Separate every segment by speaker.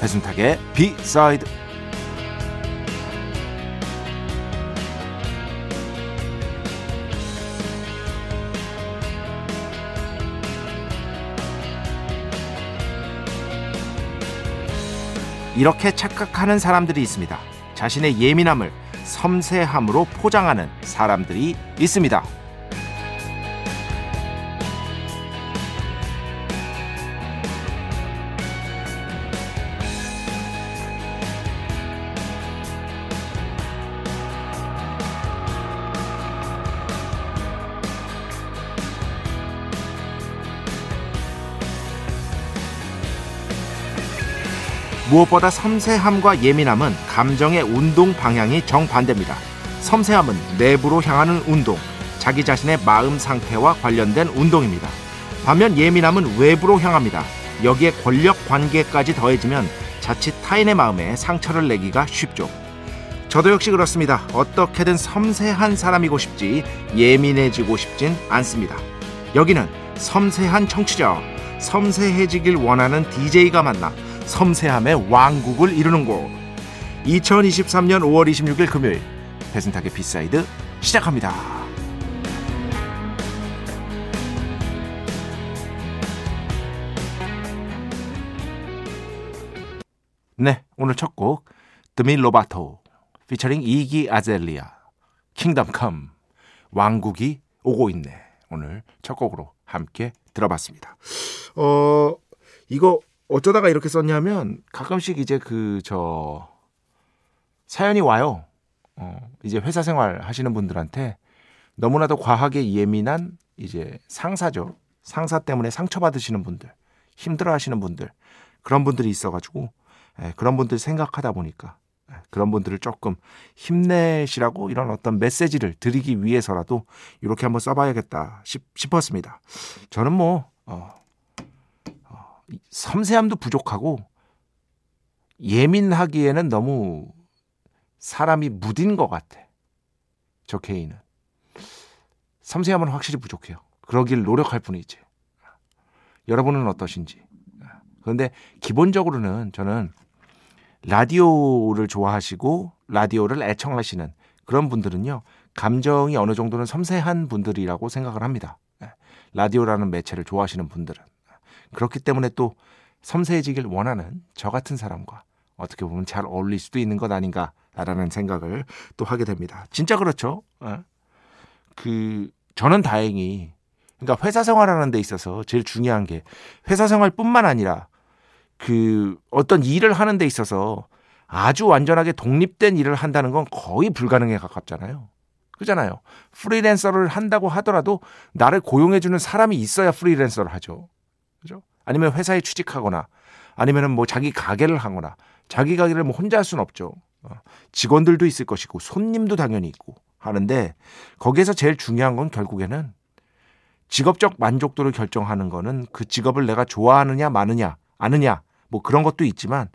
Speaker 1: 배순탁의 비사이드 이렇게 착각하는 사람들이 있습니다. 자신의 예민함을 섬세함으로 포장하는 사람들이 있습니다. 무엇보다 섬세함과 예민함은 감정의 운동 방향이 정반대입니다. 섬세함은 내부로 향하는 운동, 자기 자신의 마음 상태와 관련된 운동입니다. 반면 예민함은 외부로 향합니다. 여기에 권력 관계까지 더해지면 자칫 타인의 마음에 상처를 내기가 쉽죠. 저도 역시 그렇습니다. 어떻게든 섬세한 사람이고 싶지 예민해지고 싶진 않습니다. 여기는 섬세한 청취자, 섬세해지길 원하는 DJ가 만나 섬세함의 왕국을 이루는 곳 2023년 5월 26일 금요일 배순탁의 B side 시작합니다. 네, 오늘 첫 곡 Demi Lovato featuring Iggy Azalea Kingdom Come 왕국이 오고 있네. 오늘 첫 곡으로 함께 들어봤습니다. 어 이거 어쩌다가 이렇게 썼냐면 가끔씩 이제 그 저 사연이 와요. 어, 이제 회사 생활 하시는 분들한테 너무나도 과하게 예민한 이제 상사죠. 상사 때문에 상처받으시는 분들, 힘들어 하시는 분들, 그런 분들이 있어가지고, 예, 그런 분들 생각하다 보니까, 예, 그런 분들을 조금 힘내시라고 이런 어떤 메시지를 드리기 위해서라도 이렇게 한번 써봐야겠다 싶, 싶었습니다. 저는 뭐, 어, 섬세함도 부족하고 예민하기에는 너무 사람이 무딘 것 같아. 저 개인은. 섬세함은 확실히 부족해요. 그러길 노력할 뿐이지. 여러분은 어떠신지. 그런데 기본적으로는 저는 라디오를 좋아하시고 라디오를 애청하시는 그런 분들은요. 감정이 어느 정도는 섬세한 분들이라고 생각을 합니다. 라디오라는 매체를 좋아하시는 분들은. 그렇기 때문에 또 섬세해지길 원하는 저 같은 사람과 어떻게 보면 잘 어울릴 수도 있는 것 아닌가라는 생각을 또 하게 됩니다. 진짜 그렇죠. 어? 그 저는 다행히 그러니까 회사 생활하는 데 있어서 제일 중요한 게 회사 생활뿐만 아니라 그 어떤 일을 하는 데 있어서 아주 완전하게 독립된 일을 한다는 건 거의 불가능에 가깝잖아요. 그잖아요. 프리랜서를 한다고 하더라도 나를 고용해주는 사람이 있어야 프리랜서를 하죠. 그죠? 아니면 회사에 취직하거나 아니면은 뭐 자기 가게를 하거나 자기 가게를 뭐 혼자 할 수는 없죠. 어, 직원들도 있을 것이고 손님도 당연히 있고 하는데 거기에서 제일 중요한 건 결국에는 직업적 만족도를 결정하는 거는 그 직업을 내가 좋아하느냐 마느냐 아느냐 뭐 그런 것도 있지만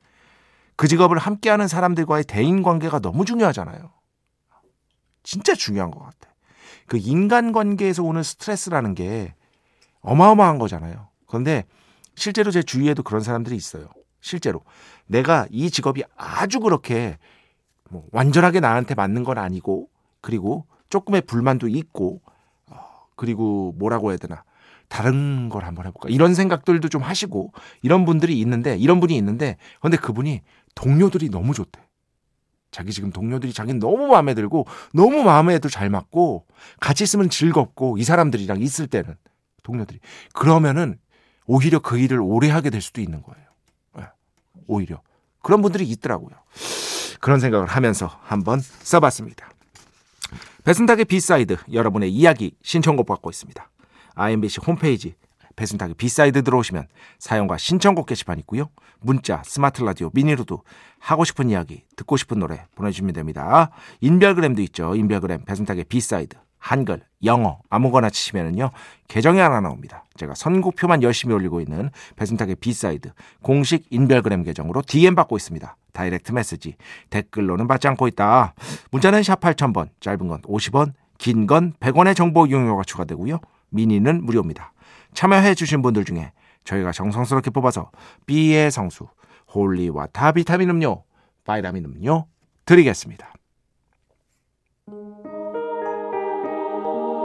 Speaker 1: 그 직업을 함께하는 사람들과의 대인 관계가 너무 중요하잖아요. 진짜 중요한 것 같아. 그 인간 관계에서 오는 스트레스라는 게 어마어마한 거잖아요. 그런데 실제로 제 주위에도 그런 사람들이 있어요. 실제로 내가 이 직업이 아주 그렇게 뭐 완전하게 나한테 맞는 건 아니고 그리고 조금의 불만도 있고 어, 그리고 뭐라고 해야 되나 다른 걸 한번 해볼까 이런 생각들도 좀 하시고 이런 분들이 있는데 이런 분이 있는데 근데 그분이 동료들이 너무 좋대. 자기 지금 동료들이 자기는 너무 마음에 들고 너무 마음에도 잘 맞고 같이 있으면 즐겁고 이 사람들이랑 있을 때는 동료들이 그러면은 오히려 그 일을 오래 하게 될 수도 있는 거예요. 네. 오히려. 그런 분들이 있더라고요. 그런 생각을 하면서 한번 써봤습니다. 배순탁의 B side 여러분의 이야기 신청곡 받고 있습니다. IMBC 홈페이지 배순탁의 B side 들어오시면 사연과 신청곡 게시판 있고요. 문자, 스마트 라디오, 미니로도 하고 싶은 이야기, 듣고 싶은 노래 보내주시면 됩니다. 인별그램도 있죠. 인별그램 배순탁의 B side 한글, 영어 아무거나 치시면은요 계정이 하나 나옵니다. 제가 선곡표만 열심히 올리고 있는 배순탁의 B side 공식 인별그램 계정으로 DM 받고 있습니다. direct message 댓글로는 받지 않고 있다. 문자는 샵 8000번 짧은 건 50원 긴 건 100원의 정보 이용료가 추가되고요. 미니는 무료입니다. 참여해 주신 분들 중에 저희가 정성스럽게 뽑아서 B의 성수 holy water 비타민 음료 바이라민 음료 드리겠습니다.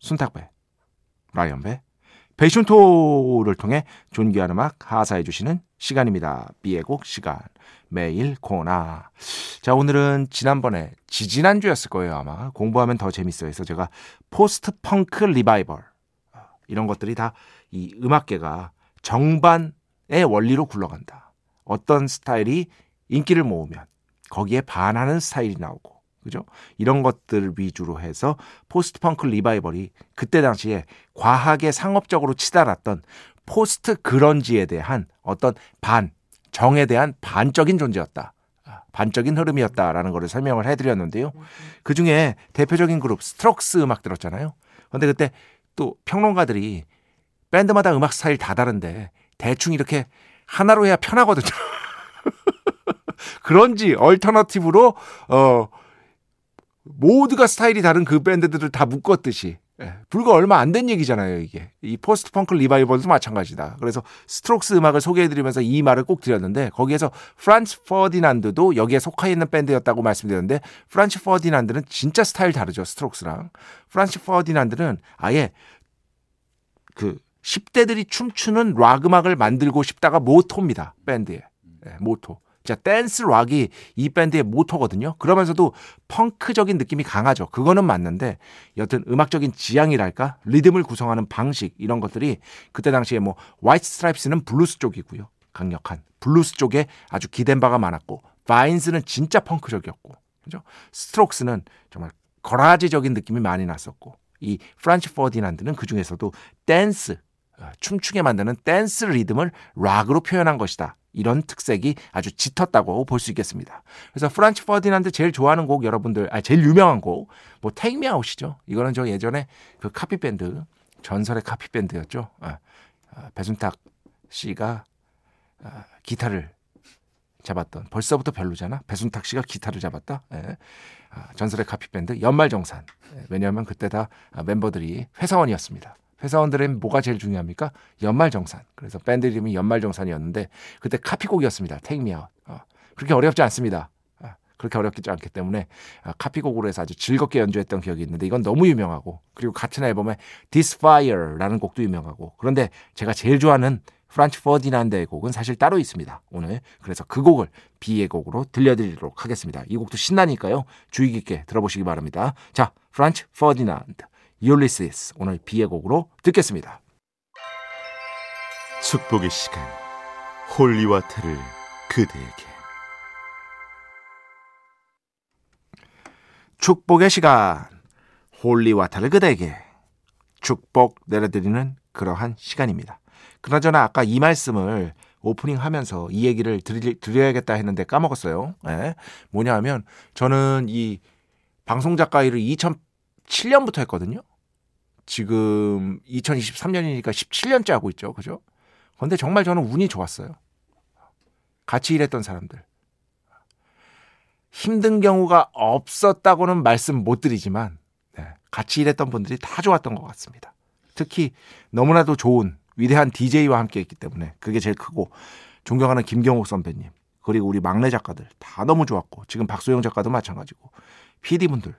Speaker 1: 순탁배, 라이언배, 베이션토를 통해 존귀한 음악 하사해 주시는 시간입니다. B의 곡 시간 메인 코너 자 오늘은 지난번에 지지난 주였을 거예요 아마 공부하면 더 재밌어요 해서 제가 post punk revival 이런 것들이 다 이 음악계가 정반의 원리로 굴러간다. 어떤 스타일이 인기를 모으면 거기에 반하는 스타일이 나오고 그죠? 이런 것들 위주로 해서 post punk revival이 그때 당시에 과하게 상업적으로 치달았던 post grunge에 대한 어떤 반 정에 대한 반적인 존재였다. 반적인 흐름이었다라는 것을 설명을 해드렸는데요. 그 중에 대표적인 그룹 Strokes 음악 들었잖아요. 근데 그때 또 평론가들이 밴드마다 음악 스타일 다 다른데 대충 이렇게 하나로 해야 편하거든요. grunge alternative로 어 모두가 스타일이 다른 그 밴드들을 다 묶었듯이 예, 불과 얼마 안 된 얘기잖아요, 이게. 이 post punk revival도 마찬가지다. 그래서 Strokes 음악을 소개해드리면서 이 말을 꼭 드렸는데, 거기에서 Franz Ferdinand도 여기에 속해 있는 밴드였다고 말씀드렸는데, Franz Ferdinand는 진짜 스타일 다르죠, Strokes랑. Franz Ferdinand는 아예 그 10대들이 춤추는 락 음악을 만들고 싶다가 모토입니다, 밴드의. 예, 모토. 자, 댄스 락이 이 밴드의 모토거든요. 그러면서도 펑크적인 느낌이 강하죠. 그거는 맞는데 여튼 음악적인 지향이랄까 리듬을 구성하는 방식 이런 것들이 그때 당시에 뭐 White Stripes는 블루스 쪽이고요. 강력한 블루스 쪽에 아주 기댄 바가 많았고 Vines는 진짜 펑크적이었고 그죠? 스트록스는 정말 garage적인 느낌이 많이 났었고 이 프란치 퍼디난드는 그 중에서도 댄스 춤추게 만드는 댄스 리듬을 락으로 표현한 것이다. 이런 특색이 아주 짙었다고 볼 수 있겠습니다. 그래서 프란치 퍼디난드 제일 좋아하는 곡 여러분들, 아 제일 유명한 곡, 뭐 Me Out이죠. 이거는 저 예전에 그 카피 밴드 전설의 카피 밴드였죠. 아, 아, 배순탁 씨가 아, 기타를 잡았던 벌써부터 별로잖아. 배순탁 씨가 기타를 잡았다. 예. 아, 전설의 카피 밴드 연말정산. 예, 왜냐하면 그때 다 멤버들이 회사원이었습니다. 회사원들은 뭐가 제일 중요합니까? 연말정산. 그래서 밴드 이름이 연말정산이었는데 그때 카피곡이었습니다. Out. 어, 그렇게 어렵지 않습니다. 어, 그렇게 어렵지 않기 때문에 어, 카피곡으로 해서 아주 즐겁게 연주했던 기억이 있는데 이건 너무 유명하고 그리고 같은 앨범에 This Fire라는 곡도 유명하고 그런데 제가 제일 좋아하는 프란치 퍼디난드의 곡은 사실 따로 있습니다. 오늘 그래서 그 곡을 B의 곡으로 들려드리도록 하겠습니다. 이 곡도 신나니까요. 주의 깊게 들어보시기 바랍니다. 자, 프란치 퍼디난드 율리시스 오늘 B의 곡으로 듣겠습니다.
Speaker 2: 축복의 시간 holy water를 그대에게
Speaker 1: 축복의 시간 holy water를 그대에게 축복 내려드리는 그러한 시간입니다. 그나저나 아까 이 말씀을 오프닝 하면서 이 얘기를 드리, 드려야겠다 했는데 까먹었어요. 네. 뭐냐 하면 저는 이 방송 작가 일을 2007년부터 했거든요. 지금 2023년이니까 17년째 하고 있죠. 그죠? 근데 정말 저는 운이 좋았어요. 같이 일했던 사람들. 힘든 경우가 없었다고는 말씀 못 드리지만, 네, 같이 일했던 분들이 다 좋았던 것 같습니다. 특히 너무나도 좋은 위대한 DJ와 함께 했기 때문에 그게 제일 크고, 존경하는 김경옥 선배님, 그리고 우리 막내 작가들 다 너무 좋았고 지금 박소영 작가도 마찬가지고 PD분들 예,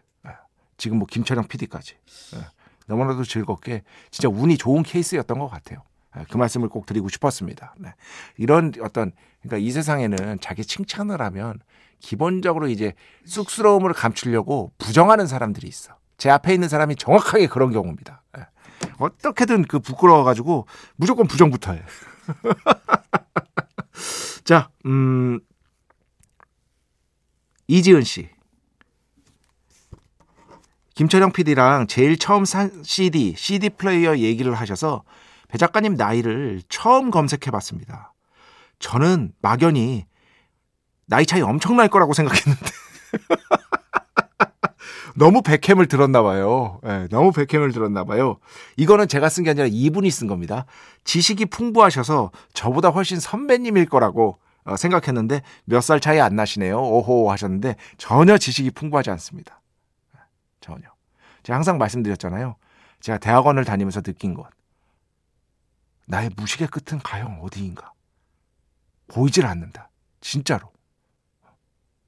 Speaker 1: 지금 뭐 김철영 PD까지 예, 너무나도 즐겁게 진짜 운이 좋은 케이스였던 것 같아요. 예, 그 말씀을 꼭 드리고 싶었습니다. 네. 이런 어떤 그러니까 이 세상에는 자기 칭찬을 하면 기본적으로 이제 쑥스러움을 감추려고 부정하는 사람들이 있어. 제 앞에 있는 사람이 정확하게 그런 경우입니다. 예. 어떻게든 그 부끄러워가지고 무조건 부정부터 해. 자, 음, 이지은 씨. 김철영 PD랑 제일 처음 산 CD, CD 플레이어 얘기를 하셔서 배 작가님 나이를 처음 검색해 봤습니다. 저는 막연히 나이 차이 엄청 날 거라고 생각했는데. 너무 백햄을 들었나 봐요. 네, 너무 백햄을 들었나 봐요. 이거는 제가 쓴 게 아니라 이분이 쓴 겁니다. 지식이 풍부하셔서 저보다 훨씬 선배님일 거라고 어, 생각했는데 몇 살 차이 안 나시네요. 오호 하셨는데 전혀 지식이 풍부하지 않습니다. 네, 전혀. 제가 항상 말씀드렸잖아요. 제가 대학원을 다니면서 느낀 것. 나의 무식의 끝은 가영 어디인가. 보이질 않는다. 진짜로.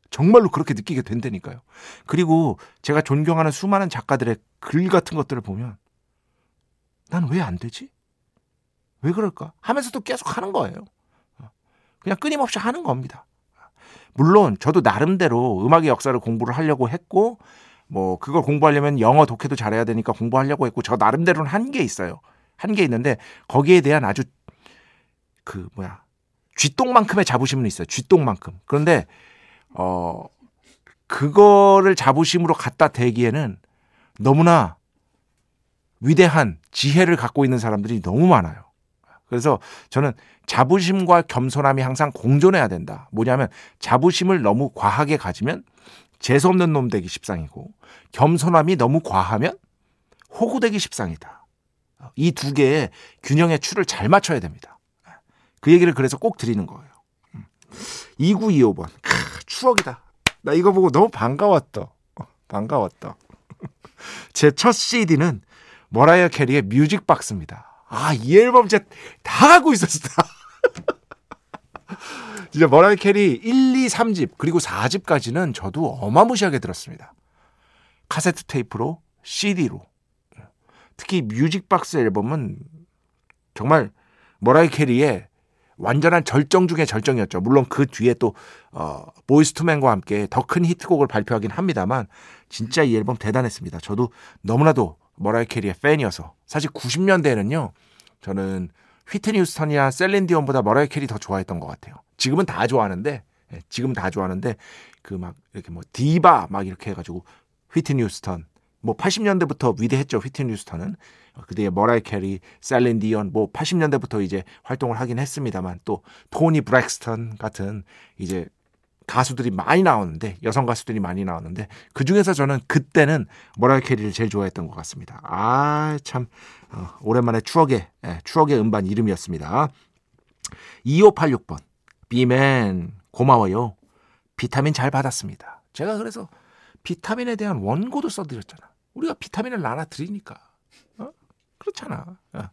Speaker 1: 정말로 그렇게 느끼게 된다니까요. 그리고 제가 존경하는 수많은 작가들의 글 같은 것들을 보면 난 왜 안 되지? 왜 그럴까? 하면서도 계속 하는 거예요. 그냥 끊임없이 하는 겁니다. 물론 저도 나름대로 음악의 역사를 공부를 하려고 했고 뭐 그걸 공부하려면 영어 독해도 잘해야 되니까 공부하려고 했고 저 나름대로는 한 게 있어요. 한 게 있는데 거기에 대한 아주 그 뭐야 쥐똥만큼의 자부심은 있어요. 쥐똥만큼. 그런데 어, 그거를 자부심으로 갖다 대기에는 너무나 위대한 지혜를 갖고 있는 사람들이 너무 많아요. 그래서 저는 자부심과 겸손함이 항상 공존해야 된다. 뭐냐면 자부심을 너무 과하게 가지면 재수없는 놈 되기 십상이고 겸손함이 너무 과하면 호구 되기 십상이다. 이 두 개의 균형의 추를 잘 맞춰야 됩니다. 그 얘기를 그래서 꼭 드리는 거예요. 2925번. 크, 추억이다. 나 이거 보고 너무 반가웠다. 어, 반가웠다. 제 첫 CD는 머라이어 캐리의 Music Box입니다. 아, 이 앨범 진짜 다 갖고 있었어. 진짜 머라이어 캐리 1, 2, 3집 그리고 4집까지는 저도 어마무시하게 들었습니다. 카세트 테이프로, CD로. 특히 Music Box 앨범은 정말 머라이어 캐리의 완전한 절정 중의 절정이었죠. 물론 그 뒤에 또 어, 보이즈 투 맨과 함께 더 큰 히트곡을 발표하긴 합니다만 진짜 이 앨범 대단했습니다. 저도 너무나도 머라이 캐리의 팬이어서 사실 90년대에는요. 저는 휘트니 휴스턴이나 셀린 디온보다 머라이 캐리 더 좋아했던 것 같아요. 지금은 다 좋아하는데 예, 지금 다 좋아하는데 그 막 이렇게 뭐 디바 막 이렇게 해가지고 휘트니 휴스턴 뭐 80년대부터 위대했죠. 휘트니 휴스턴은 그뒤에 머라이 캐리, 셀린 디온 뭐 80년대부터 이제 활동을 하긴 했습니다만 또 토니 브렉스턴 같은 이제 가수들이 많이 나오는데 여성 가수들이 많이 나오는데 그 중에서 저는 그때는 머라이 캐리를 제일 좋아했던 것 같습니다. 아참 어, 오랜만에 추억의 예, 추억의 음반 이름이었습니다. 2586번 비맨 고마워요. 비타민 잘 받았습니다. 제가 그래서 비타민에 대한 원고도 써드렸잖아. 우리가 비타민을 나눠 드리니까. 어? 그렇잖아. 어.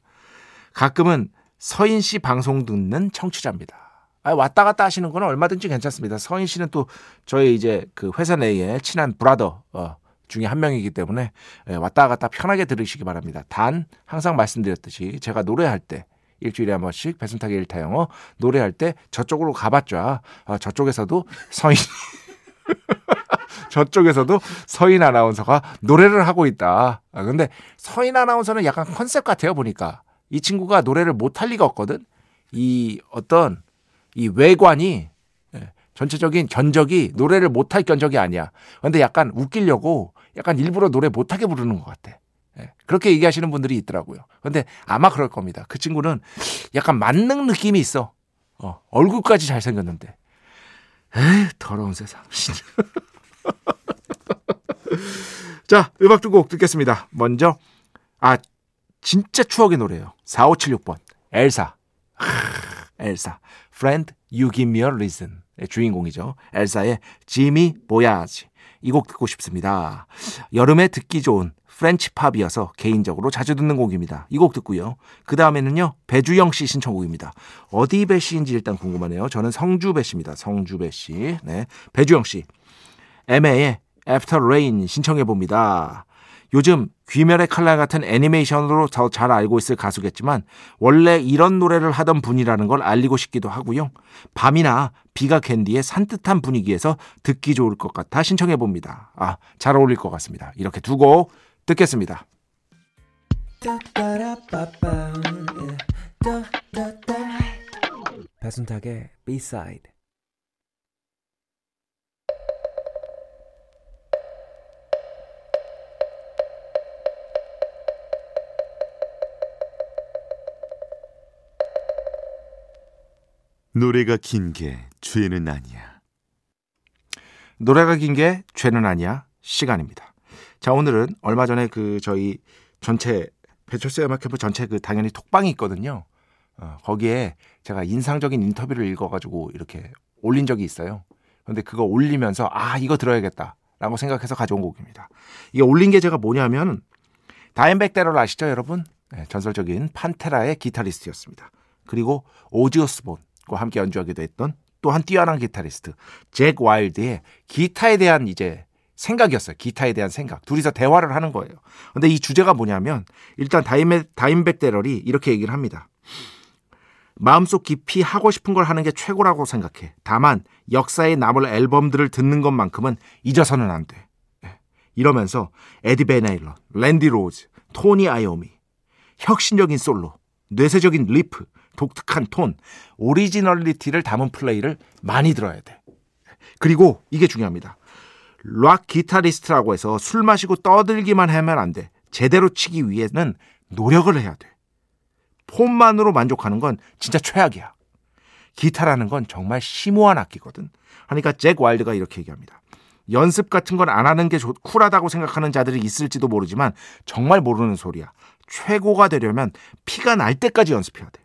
Speaker 1: 가끔은 서인 씨 방송 듣는 청취자입니다. 아, 왔다 갔다 하시는 건 얼마든지 괜찮습니다. 서인 씨는 또 저희 이제 그 회사 내에 친한 브라더 어, 중에 한 명이기 때문에 예, 왔다 갔다 편하게 들으시기 바랍니다. 단 항상 말씀드렸듯이 제가 노래할 때 일주일에 한 번씩 배순탁의 일타 영어 노래할 때 저쪽으로 가봤죠. 어, 저쪽에서도 서인 저쪽에서도 서인 아나운서가 노래를 하고 있다. 아, 근데 서인 아나운서는 약간 컨셉 같아요, 보니까. 이 친구가 노래를 못할 리가 없거든. 이 어떤 이 외관이 예, 전체적인 견적이 노래를 못할 견적이 아니야. 근데 약간 웃기려고 약간 일부러 노래 못하게 부르는 것 같아. 예, 그렇게 얘기하시는 분들이 있더라고요. 근데 아마 그럴 겁니다. 그 친구는 약간 만능 느낌이 있어. 어, 얼굴까지 잘생겼는데. 에이, 더러운 세상. 자, 음악 두 곡 듣겠습니다. 먼저, 아, 진짜 추억의 노래예요. 4576번. 엘사. 엘사. Friend, You Give Me a Reason. 의 주인공이죠. 엘사의 지미 보야지. 이 곡 듣고 싶습니다. 여름에 듣기 좋은 French pop이어서 개인적으로 자주 듣는 곡입니다. 이 곡 듣고요. 그 다음에는요, 배주영 씨 신청곡입니다. 어디 배 씨인지 일단 궁금하네요. 저는 성주배 씨입니다. 성주배 씨. 네. 배주영 씨. Aimer의 After Rain 신청해 봅니다. 요즘 귀멸의 칼날 같은 애니메이션으로 더 잘 알고 있을 가수겠지만 원래 이런 노래를 하던 분이라는 걸 알리고 싶기도 하고요. 밤이나 비가 캔디의 산뜻한 분위기에서 듣기 좋을 것 같아 신청해 봅니다. 아, 잘 어울릴 것 같습니다. 이렇게 두고 듣겠습니다.
Speaker 3: 배순탁의 B-side
Speaker 2: 노래가 긴 게 죄는 아니야.
Speaker 1: 노래가 긴 게 죄는 아니야 시간입니다. 자 오늘은 얼마 전에 그 저희 전체 배철수 음악 캠프 전체 그 당연히 톡방이 있거든요. 어, 거기에 제가 인상적인 인터뷰를 읽어가지고 이렇게 올린 적이 있어요. 근데 그거 올리면서 아 이거 들어야겠다라고 생각해서 가져온 곡입니다. 이게 올린 게 제가 뭐냐면 다인백 대럴 아시죠 여러분? 네, 전설적인 판테라의 기타리스트였습니다. 그리고 오지 오스본 과 함께 연주하기도 했던 또한 뛰어난 기타리스트 잭 와일드의 기타에 대한 이제 생각이었어요. 기타에 대한 생각. 둘이서 대화를 하는 거예요. 근데 이 주제가 뭐냐면 일단 다인백, 다인백 대럴이 이렇게 얘기를 합니다. 마음속 깊이 하고 싶은 걸 하는 게 최고라고 생각해. 다만 역사에 남을 앨범들을 듣는 것만큼은 잊어서는 안 돼. 예. 이러면서 에디 밴 헤일런, 랜디 로즈, 토니 아이오미, 혁신적인 솔로, 뇌세적인 리프, 독특한 톤, originality를 담은 플레이를 많이 들어야 돼. 그리고 이게 중요합니다. 락 기타리스트라고 해서 술 마시고 떠들기만 하면 안 돼. 제대로 치기 위해는 노력을 해야 돼. 폼만으로 만족하는 건 진짜 최악이야. 기타라는 건 정말 심오한 악기거든. 하니까 잭 와일드가 이렇게 얘기합니다. 연습 같은 건 안 하는 게 쿨하다고 생각하는 자들이 있을지도 모르지만 정말 모르는 소리야. 최고가 되려면 피가 날 때까지 연습해야 돼.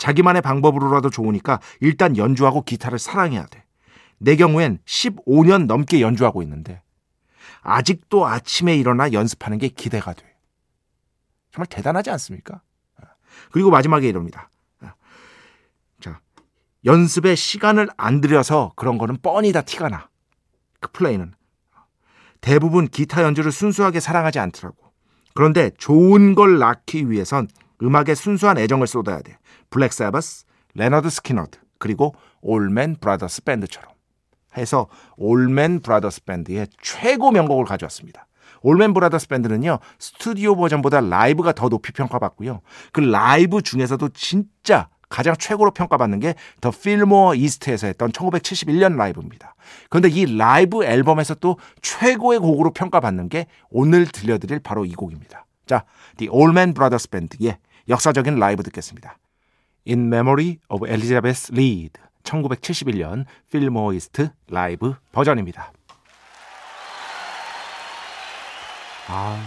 Speaker 1: 자기만의 방법으로라도 좋으니까 일단 연주하고 기타를 사랑해야 돼. 내 경우엔 15년 넘게 연주하고 있는데 아직도 아침에 일어나 연습하는 게 기대가 돼. 정말 대단하지 않습니까? 그리고 마지막에 이럽니다. 자, 연습에 시간을 안 들여서 그런 거는 뻔히 다 티가 나. 그 플레이는. 대부분 기타 연주를 순수하게 사랑하지 않더라고. 그런데 좋은 걸 낳기 위해선 음악에 순수한 애정을 쏟아야 돼. 블랙 사바스, 레너드 스키너드, 그리고 올맨 브라더스 밴드처럼. 해서 올맨 브라더스 밴드의 최고 명곡을 가져왔습니다. 올맨 브라더스 밴드는요, 스튜디오 버전보다 라이브가 더 높이 평가받고요. 그 라이브 중에서도 진짜 가장 최고로 평가받는 게 더 필모어 이스트에서 했던 1971년 라이브입니다. 그런데 이 라이브 앨범에서 또 최고의 곡으로 평가받는 게 오늘 들려드릴 바로 이 곡입니다. 자, The Allman Brothers Band의 역사적인 라이브 듣겠습니다. In Memory of Elizabeth Reed 1971년 필모어 이스트 라이브 버전입니다. 아,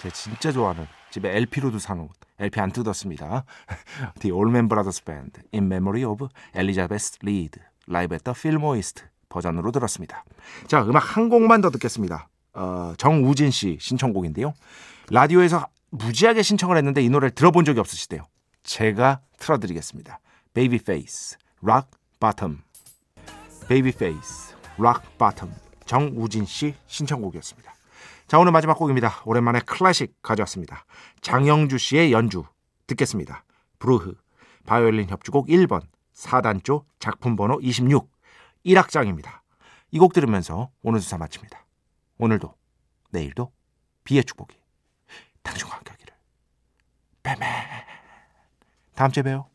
Speaker 1: 제가 진짜 좋아하는 집에 LP로도 사놓은 LP 안 뜯었습니다. The Allman Brothers Band In Memory of Elizabeth Reed 라이브 했던 필모어 이스트 버전으로 들었습니다. 자, 음악 한 곡만 더 듣겠습니다. 어, 정우진 씨 신청곡인데요. 라디오에서 무지하게 신청을 했는데 이 노래를 들어본 적이 없으시대요. 제가 틀어드리겠습니다. Babyface, Rock Bottom. Babyface, Rock Bottom. 정우진 씨 신청곡이었습니다. 자, 오늘 마지막 곡입니다. 오랜만에 클래식 가져왔습니다. 장영주 씨의 연주 듣겠습니다. 브루흐, 바이올린 협주곡 1번, 4단조 작품 번호 26, 1악장입니다. 이 곡 들으면서 오늘 수사 마칩니다. 오늘도, 내일도 비의 축복이 당신과 하기를. 빼매. 다음 주에 봬요.